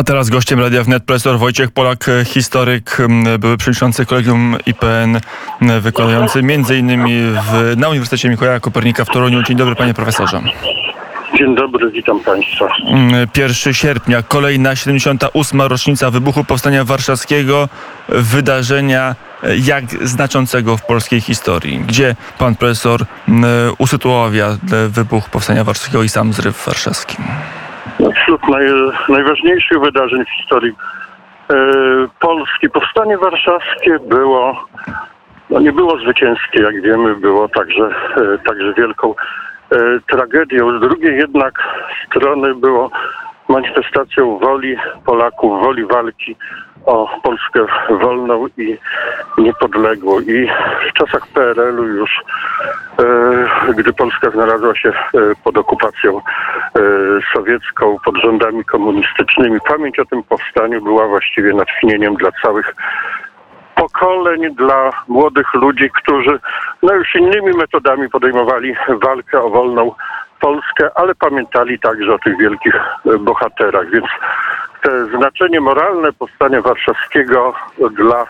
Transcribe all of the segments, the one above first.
A teraz gościem Radia Wnet profesor Wojciech Polak, e, historyk, były przewodniczący Kolegium IPN, wykonujący m.in. W, na Uniwersytecie Mikołaja Kopernika w Toruniu. Dzień dobry panie profesorze. Dzień dobry, witam Państwa. 1 sierpnia, kolejna 78. rocznica wybuchu Powstania Warszawskiego, wydarzenia e, jak znaczącego w polskiej historii, gdzie pan profesor usytuowia wybuch Powstania Warszawskiego i sam zryw warszawski. Wśród naj, najważniejszych wydarzeń w historii e, Polski powstanie warszawskie było, no nie było zwycięskie, jak wiemy, było także, e, także wielką e, tragedią. Z drugiej jednak strony było manifestacją woli Polaków, woli walki o Polskę wolną i niepodległą. I w czasach PRL-u już, e, gdy Polska znalazła się e, pod okupacją e, sowiecką, pod rządami komunistycznymi, pamięć o tym powstaniu była właściwie natchnieniem dla całych pokoleń, dla młodych ludzi, którzy no już innymi metodami podejmowali walkę o wolną Polskę, ale pamiętali także o tych wielkich e, bohaterach. Więc znaczenie moralne powstania warszawskiego dla e,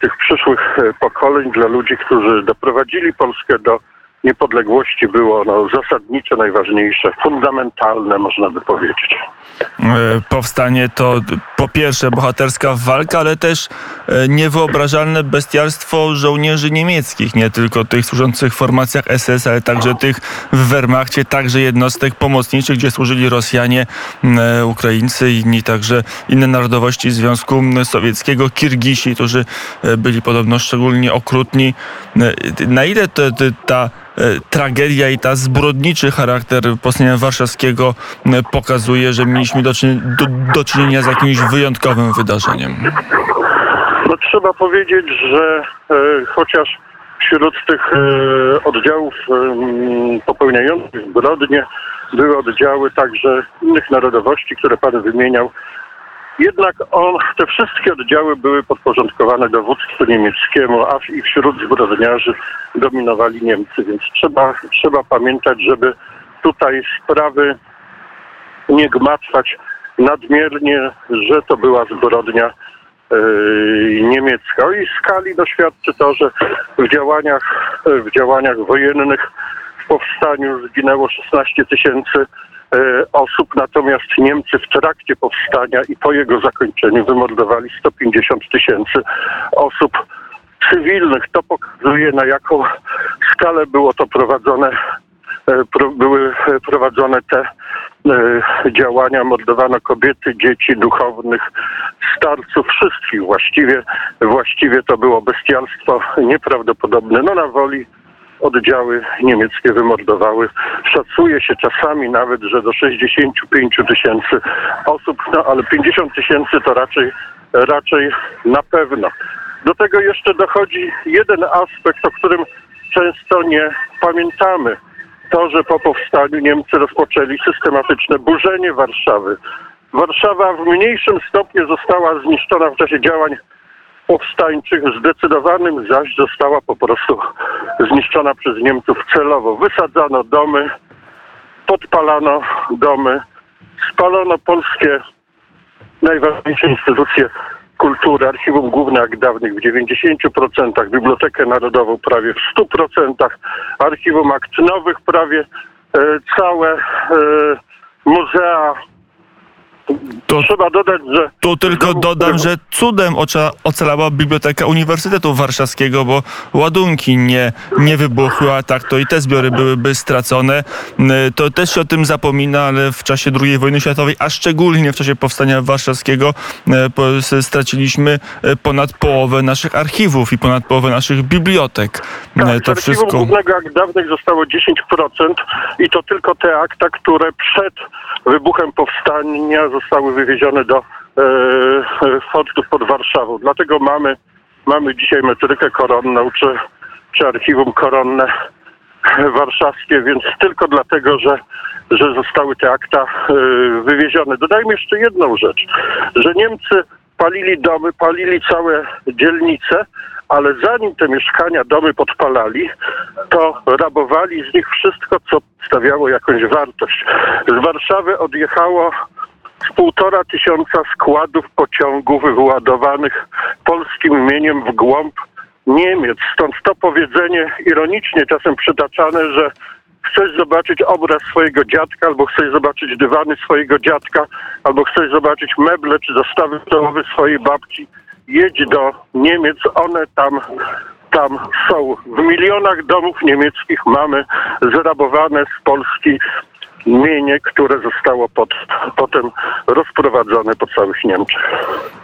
tych przyszłych e, pokoleń, dla ludzi, którzy doprowadzili Polskę do niepodległości było no, zasadnicze, najważniejsze, fundamentalne, można by powiedzieć. E, powstanie to po pierwsze bohaterska walka, ale też e, niewyobrażalne bestialstwo żołnierzy niemieckich, nie tylko tych służących w formacjach SS, ale także tych w Wehrmachcie, także jednostek pomocniczych, gdzie służyli Rosjanie, e, Ukraińcy, inni także inne narodowości Związku Sowieckiego, Kirgisi, którzy byli podobno szczególnie okrutni. Na ile ta E, tragedia i ta zbrodniczy charakter powstania warszawskiego e, pokazuje, że mieliśmy do, do, do czynienia z jakimś wyjątkowym wydarzeniem. No, trzeba powiedzieć, że e, chociaż wśród tych e, oddziałów e, popełniających zbrodnie były oddziały także innych narodowości, które pan wymieniał, jednak on, te wszystkie oddziały były podporządkowane dowództwu niemieckiemu, a i wśród zbrodniarzy dominowali Niemcy, więc trzeba, trzeba pamiętać, żeby tutaj sprawy nie gmatwać nadmiernie, że to była zbrodnia yy, niemiecka. O jej skali doświadczy to, że w działaniach, w działaniach wojennych w powstaniu zginęło 16 tysięcy E, osób, natomiast Niemcy w trakcie powstania i po jego zakończeniu wymordowali 150 tysięcy osób cywilnych. To pokazuje na jaką skalę było to prowadzone, e, były prowadzone te e, działania. Mordowano kobiety, dzieci, duchownych, starców, wszystkich właściwie. Właściwie to było bestialstwo nieprawdopodobne. No na woli oddziały niemieckie wymordowały. Szacuje się czasami nawet, że do 65 tysięcy osób, no ale 50 tysięcy to raczej, raczej na pewno. Do tego jeszcze dochodzi jeden aspekt, o którym często nie pamiętamy. To, że po powstaniu Niemcy rozpoczęli systematyczne burzenie Warszawy. Warszawa w mniejszym stopniu została zniszczona w czasie działań powstańczych zdecydowanym zaś została po prostu zniszczona przez Niemców celowo. Wysadzano domy, podpalano domy, spalono polskie najważniejsze instytucje kultury, archiwum główne dawnych w 90%, Bibliotekę Narodową prawie w 100%, archiwum akt nowych prawie e, całe, e, muzea to, Trzeba dodać, że... Tu tylko dodam, że cudem ocalała Biblioteka Uniwersytetu Warszawskiego, bo ładunki nie, nie wybuchły, a tak to i te zbiory byłyby stracone. To też się o tym zapomina, ale w czasie II wojny światowej, a szczególnie w czasie powstania warszawskiego straciliśmy e, ponad połowę naszych archiwów i ponad połowę naszych bibliotek. Tak, to wszystko... głównego jak dawnych zostało 10% i to tylko te akta, które przed wybuchem powstania zostały wywiezione do e, e, pod Warszawą. Dlatego mamy, mamy dzisiaj metrykę koronną czy, czy archiwum koronne warszawskie, więc tylko dlatego, że, że zostały te akta e, wywiezione. Dodajmy jeszcze jedną rzecz, że Niemcy palili domy, palili całe dzielnice, ale zanim te mieszkania, domy podpalali, to rabowali z nich wszystko, co stawiało jakąś wartość. Z Warszawy odjechało półtora tysiąca składów pociągów wyładowanych polskim imieniem w głąb Niemiec. Stąd to powiedzenie ironicznie czasem przytaczane, że chcesz zobaczyć obraz swojego dziadka, albo chcesz zobaczyć dywany swojego dziadka, albo chcesz zobaczyć meble czy zastawy stołowe swojej babci, jedź do Niemiec, one tam tam są. W milionach domów niemieckich mamy zrabowane z Polski mienie, które zostało pod, potem rozprowadzone po całych Niemczech.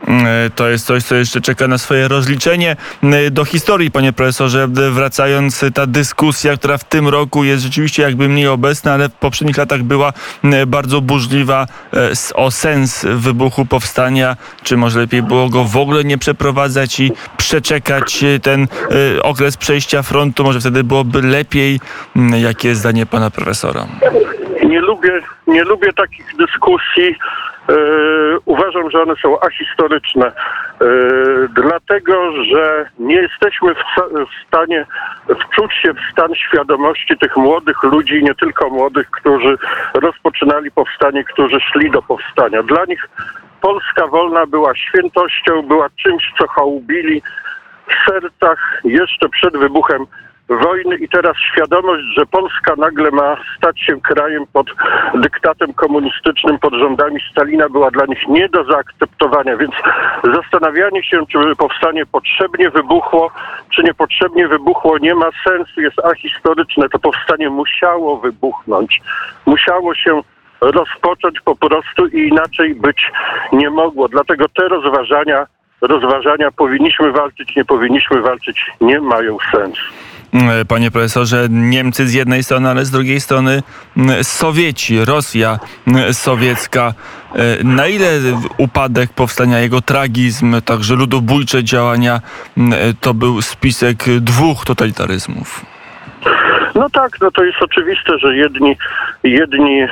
E, to jest coś, co jeszcze czeka na swoje rozliczenie. E, do historii, panie profesorze, wracając, ta dyskusja, która w tym roku jest rzeczywiście jakby mniej obecna, ale w poprzednich latach była bardzo burzliwa e, o sens wybuchu powstania, czy może lepiej było go w ogóle nie przeprowadzać i przeczekać ten okres przejścia frontu, może wtedy byłoby lepiej. Jakie jest zdanie pana profesora? Nie lubię, nie lubię takich dyskusji. E, uważam, że one są ahistoryczne, e, dlatego że nie jesteśmy w, w, stanie wczuć się w stan świadomości tych młodych ludzi, nie tylko młodych, którzy rozpoczynali powstanie, którzy szli do powstania. Dla nich Polska wolna była świętością, była czymś, co hołbili w sercach jeszcze przed wybuchem wojny i teraz świadomość, że Polska nagle ma stać się krajem pod dyktatem komunistycznym, pod rządami Stalina była dla nich nie do zaakceptowania, więc zastanawianie się, czy powstanie potrzebnie wybuchło, czy niepotrzebnie wybuchło, nie ma sensu, jest ahistoryczne. To powstanie musiało wybuchnąć. Musiało się rozpocząć po prostu i inaczej być nie mogło. Dlatego te rozważania, rozważania powinniśmy walczyć, nie powinniśmy walczyć, nie mają sensu. Mm, panie profesorze, Niemcy z jednej strony, ale z drugiej strony Sowieci, Rosja sowiecka. E, na ile upadek powstania, jego tragizm, także ludobójcze działania to był spisek dwóch totalitaryzmów? No tak, no to jest oczywiste, że jedni, jedni e,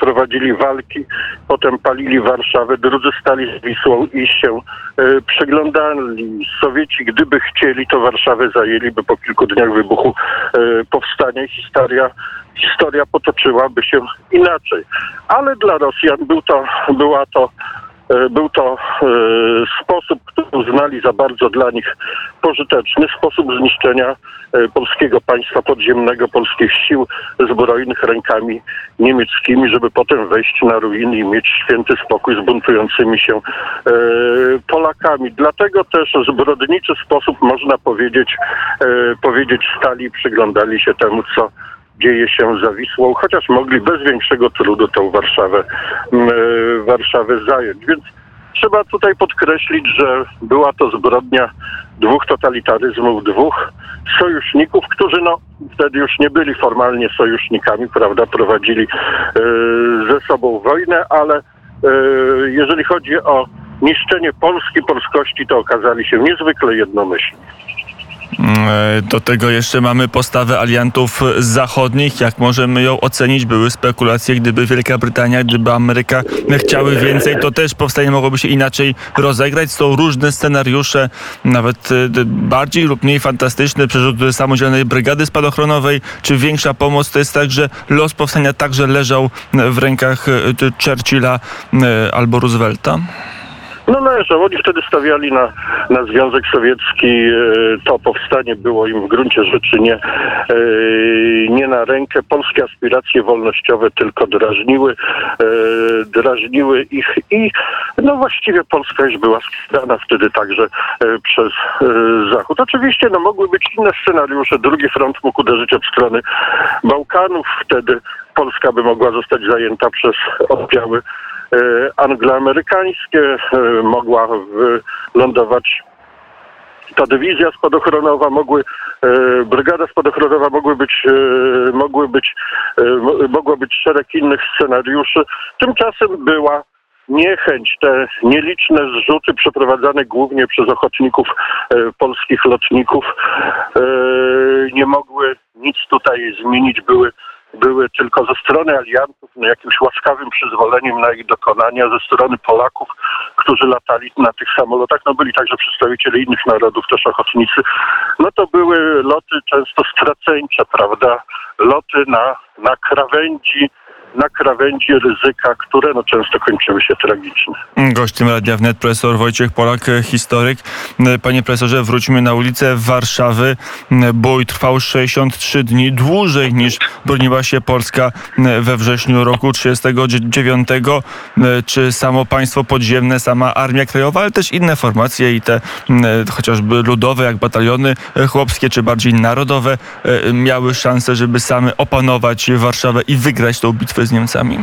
prowadzili walki, potem palili Warszawę, drudzy stali z Wisłą i się e, przyglądali. Sowieci, gdyby chcieli, to Warszawę zajęliby po kilku dniach wybuchu e, powstania. Historia, historia potoczyłaby się inaczej. Ale dla Rosjan był to, była to był to e, sposób, który uznali za bardzo dla nich pożyteczny, sposób zniszczenia e, polskiego państwa podziemnego, polskich sił zbrojnych rękami niemieckimi, żeby potem wejść na ruiny i mieć święty spokój z buntującymi się Polakami. Dlatego też zbrodniczy sposób można powiedzieć, powiedzieć stali i przyglądali się temu, co dzieje się za Wisłą, chociaż mogli bez większego trudu tą Warszawę, mm, e, Warszawę zająć. Więc trzeba tutaj podkreślić, że była to zbrodnia dwóch totalitaryzmów, dwóch sojuszników, którzy no wtedy już nie byli formalnie sojusznikami, prawda, prowadzili e, ze sobą wojnę, ale e, jeżeli chodzi o niszczenie Polski, polskości, to okazali się niezwykle jednomyślni. E, do tego jeszcze mamy postawę aliantów zachodnich. Jak możemy ją ocenić? Były spekulacje, gdyby Wielka Brytania, gdyby Ameryka chciały więcej, to też powstanie mogłoby się inaczej rozegrać. Są różne scenariusze, nawet e, bardziej lub mniej fantastyczne. Przerzut samodzielnej brygady spadochronowej, czy większa pomoc. To jest tak, że los powstania także leżał w rękach e, Churchilla albo Roosevelta. No leżał. Oni wtedy stawiali na, na Związek Sowiecki. E, to powstanie było im w gruncie rzeczy nie, e, nie na rękę. Polskie aspiracje wolnościowe tylko drażniły, e, drażniły ich i no właściwie Polska już była sprzedana wtedy także przez Zachód. Oczywiście no mogły być inne scenariusze. Drugi front mógł uderzyć od strony Bałkanów. Wtedy Polska by mogła zostać zajęta przez oddziały angloamerykańskie, e, mogła lądować ta dywizja spadochronowa, mogły, e, brygada spadochronowa mogły być, mogły być, mogło być szereg innych scenariuszy. Tymczasem była niechęć, te nieliczne zrzuty przeprowadzane głównie przez ochotników polskich lotników nie mogły nic tutaj zmienić, były były tylko ze strony aliantów jakimś łaskawym przyzwoleniem na ich dokonania, ze strony Polaków, którzy latali na tych samolotach, no byli także przedstawiciele innych narodów, też ochotnicy, no to były loty często straceńcze, prawda, loty na, na krawędzi na krawędzi ryzyka, które no, często kończyły się tragicznie. Gościem Radia Wnet profesor Wojciech Polak, historyk. Panie profesorze, wróćmy na ulicę Warszawy. Bój trwał 63 dni, dłużej niż broniła się Polska we wrześniu roku 39. E, Czy samo państwo podziemne, sama Armia Krajowa, ale też inne formacje i te chociażby ludowe, jak bataliony chłopskie, czy bardziej narodowe, miały szansę, żeby same opanować Warszawę i wygrać tą bitwę z Niemcami?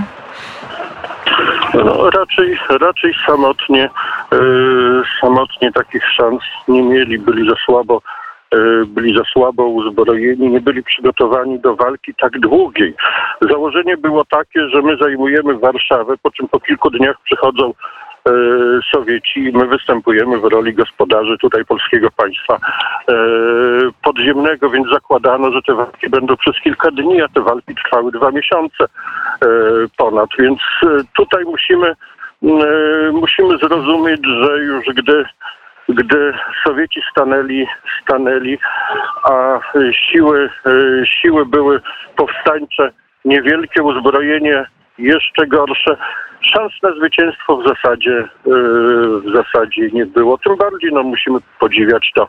No, raczej, raczej samotnie, yy, samotnie takich szans nie mieli, byli za słabo, yy, byli za słabo uzbrojeni, nie byli przygotowani do walki tak długiej. Założenie było takie, że my zajmujemy Warszawę, po czym po kilku dniach przychodzą yy, Sowieci i my występujemy w roli gospodarzy tutaj polskiego państwa yy, podziemnego, więc zakładano, że te walki będą przez kilka dni, a te walki trwały dwa miesiące ponad, więc yy, tutaj musimy yy, musimy zrozumieć, że już gdy gdy Sowieci stanęli, stanęli a siły, siły były powstańcze, niewielkie uzbrojenie jeszcze gorsze. Szans na zwycięstwo w zasadzie, w zasadzie nie było. Tym bardziej no, musimy podziwiać to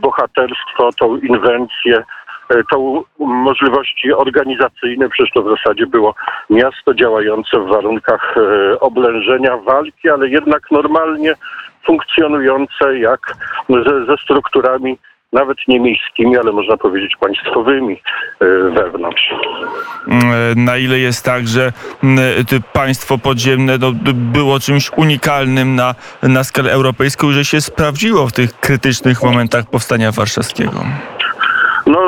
bohaterstwo, tą inwencję, y, tą możliwości organizacyjne. Przecież to w zasadzie było miasto działające w warunkach y, oblężenia walki, ale jednak normalnie funkcjonujące jak ze, ze strukturami nawet nie miejskimi, ale można powiedzieć państwowymi y, wewnątrz. Mm, na ile jest tak, że mm, to państwo podziemne no, było czymś unikalnym na, na skalę europejską, że się sprawdziło w tych krytycznych momentach powstania warszawskiego.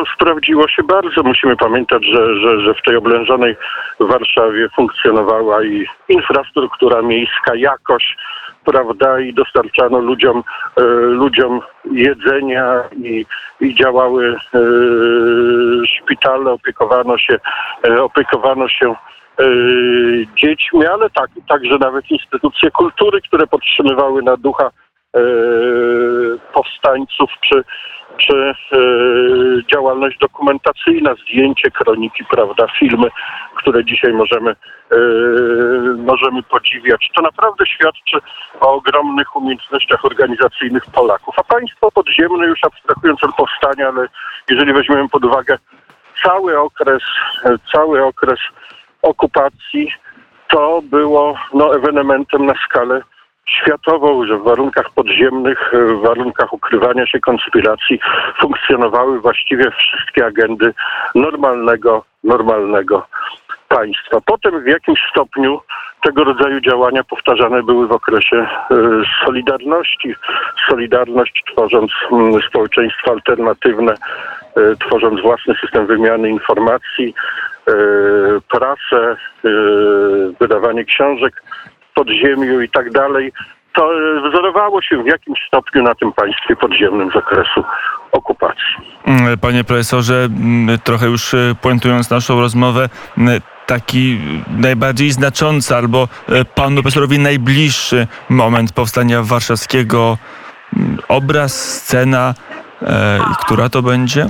No, sprawdziło się bardzo. Musimy pamiętać, że, że, że w tej oblężonej Warszawie funkcjonowała i infrastruktura miejska, jakoś, prawda, i dostarczano ludziom, e, ludziom jedzenia i, i działały e, szpitale, opiekowano się, e, opiekowano się e, dziećmi, ale tak, także nawet instytucje kultury, które podtrzymywały na ducha powstańców, czy, czy e, działalność dokumentacyjna, zdjęcie, kroniki, prawda, filmy, które dzisiaj możemy, e, możemy podziwiać. To naprawdę świadczy o ogromnych umiejętnościach organizacyjnych Polaków. A państwo podziemne, już abstrahując od powstania, ale jeżeli weźmiemy pod uwagę cały okres, e, cały okres okupacji, to było no, ewenementem na skalę światową, że w warunkach podziemnych, e, w warunkach ukrywania się konspiracji funkcjonowały właściwie wszystkie agendy normalnego, normalnego państwa. Potem w jakimś stopniu tego rodzaju działania powtarzane były w okresie e, Solidarności. Solidarność tworząc społeczeństwo alternatywne, e, tworząc własny system wymiany informacji, prasę, wydawanie książek podziemiu i tak dalej. To e, wzorowało się w jakimś stopniu na tym państwie podziemnym z okresu okupacji. Mm, Panie profesorze, mm, trochę już e, puentując naszą rozmowę, mm, taki najbardziej znaczący albo e, panu profesorowi najbliższy moment powstania warszawskiego, obraz, scena, e, która to będzie?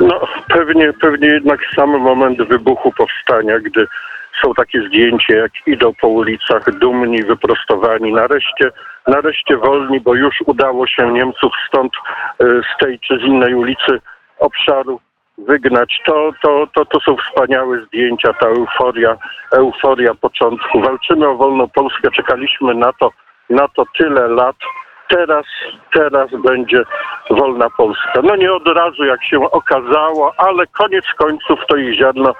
No, pewnie, pewnie jednak sam moment wybuchu powstania, gdy są takie zdjęcia, jak idą po ulicach dumni, wyprostowani, nareszcie, nareszcie wolni, bo już udało się Niemców stąd, e, z tej czy z innej ulicy obszaru wygnać. To, to, to, to są wspaniałe zdjęcia, ta euforia, euforia początku. Walczymy o wolną Polskę, czekaliśmy na to, na to tyle lat. Teraz, teraz będzie wolna Polska. No nie od razu, jak się okazało, ale koniec końców to ich ziarno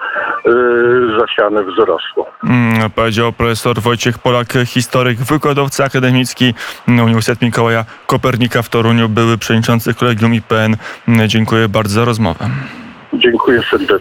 yy, zasiane wzrosło. Mm, Powiedział profesor Wojciech Polak, historyk, wykładowca akademicki Uniwersytetu Mikołaja Kopernika w Toruniu, były przewodniczący kolegium IPN. Dziękuję bardzo za rozmowę. Dziękuję serdecznie.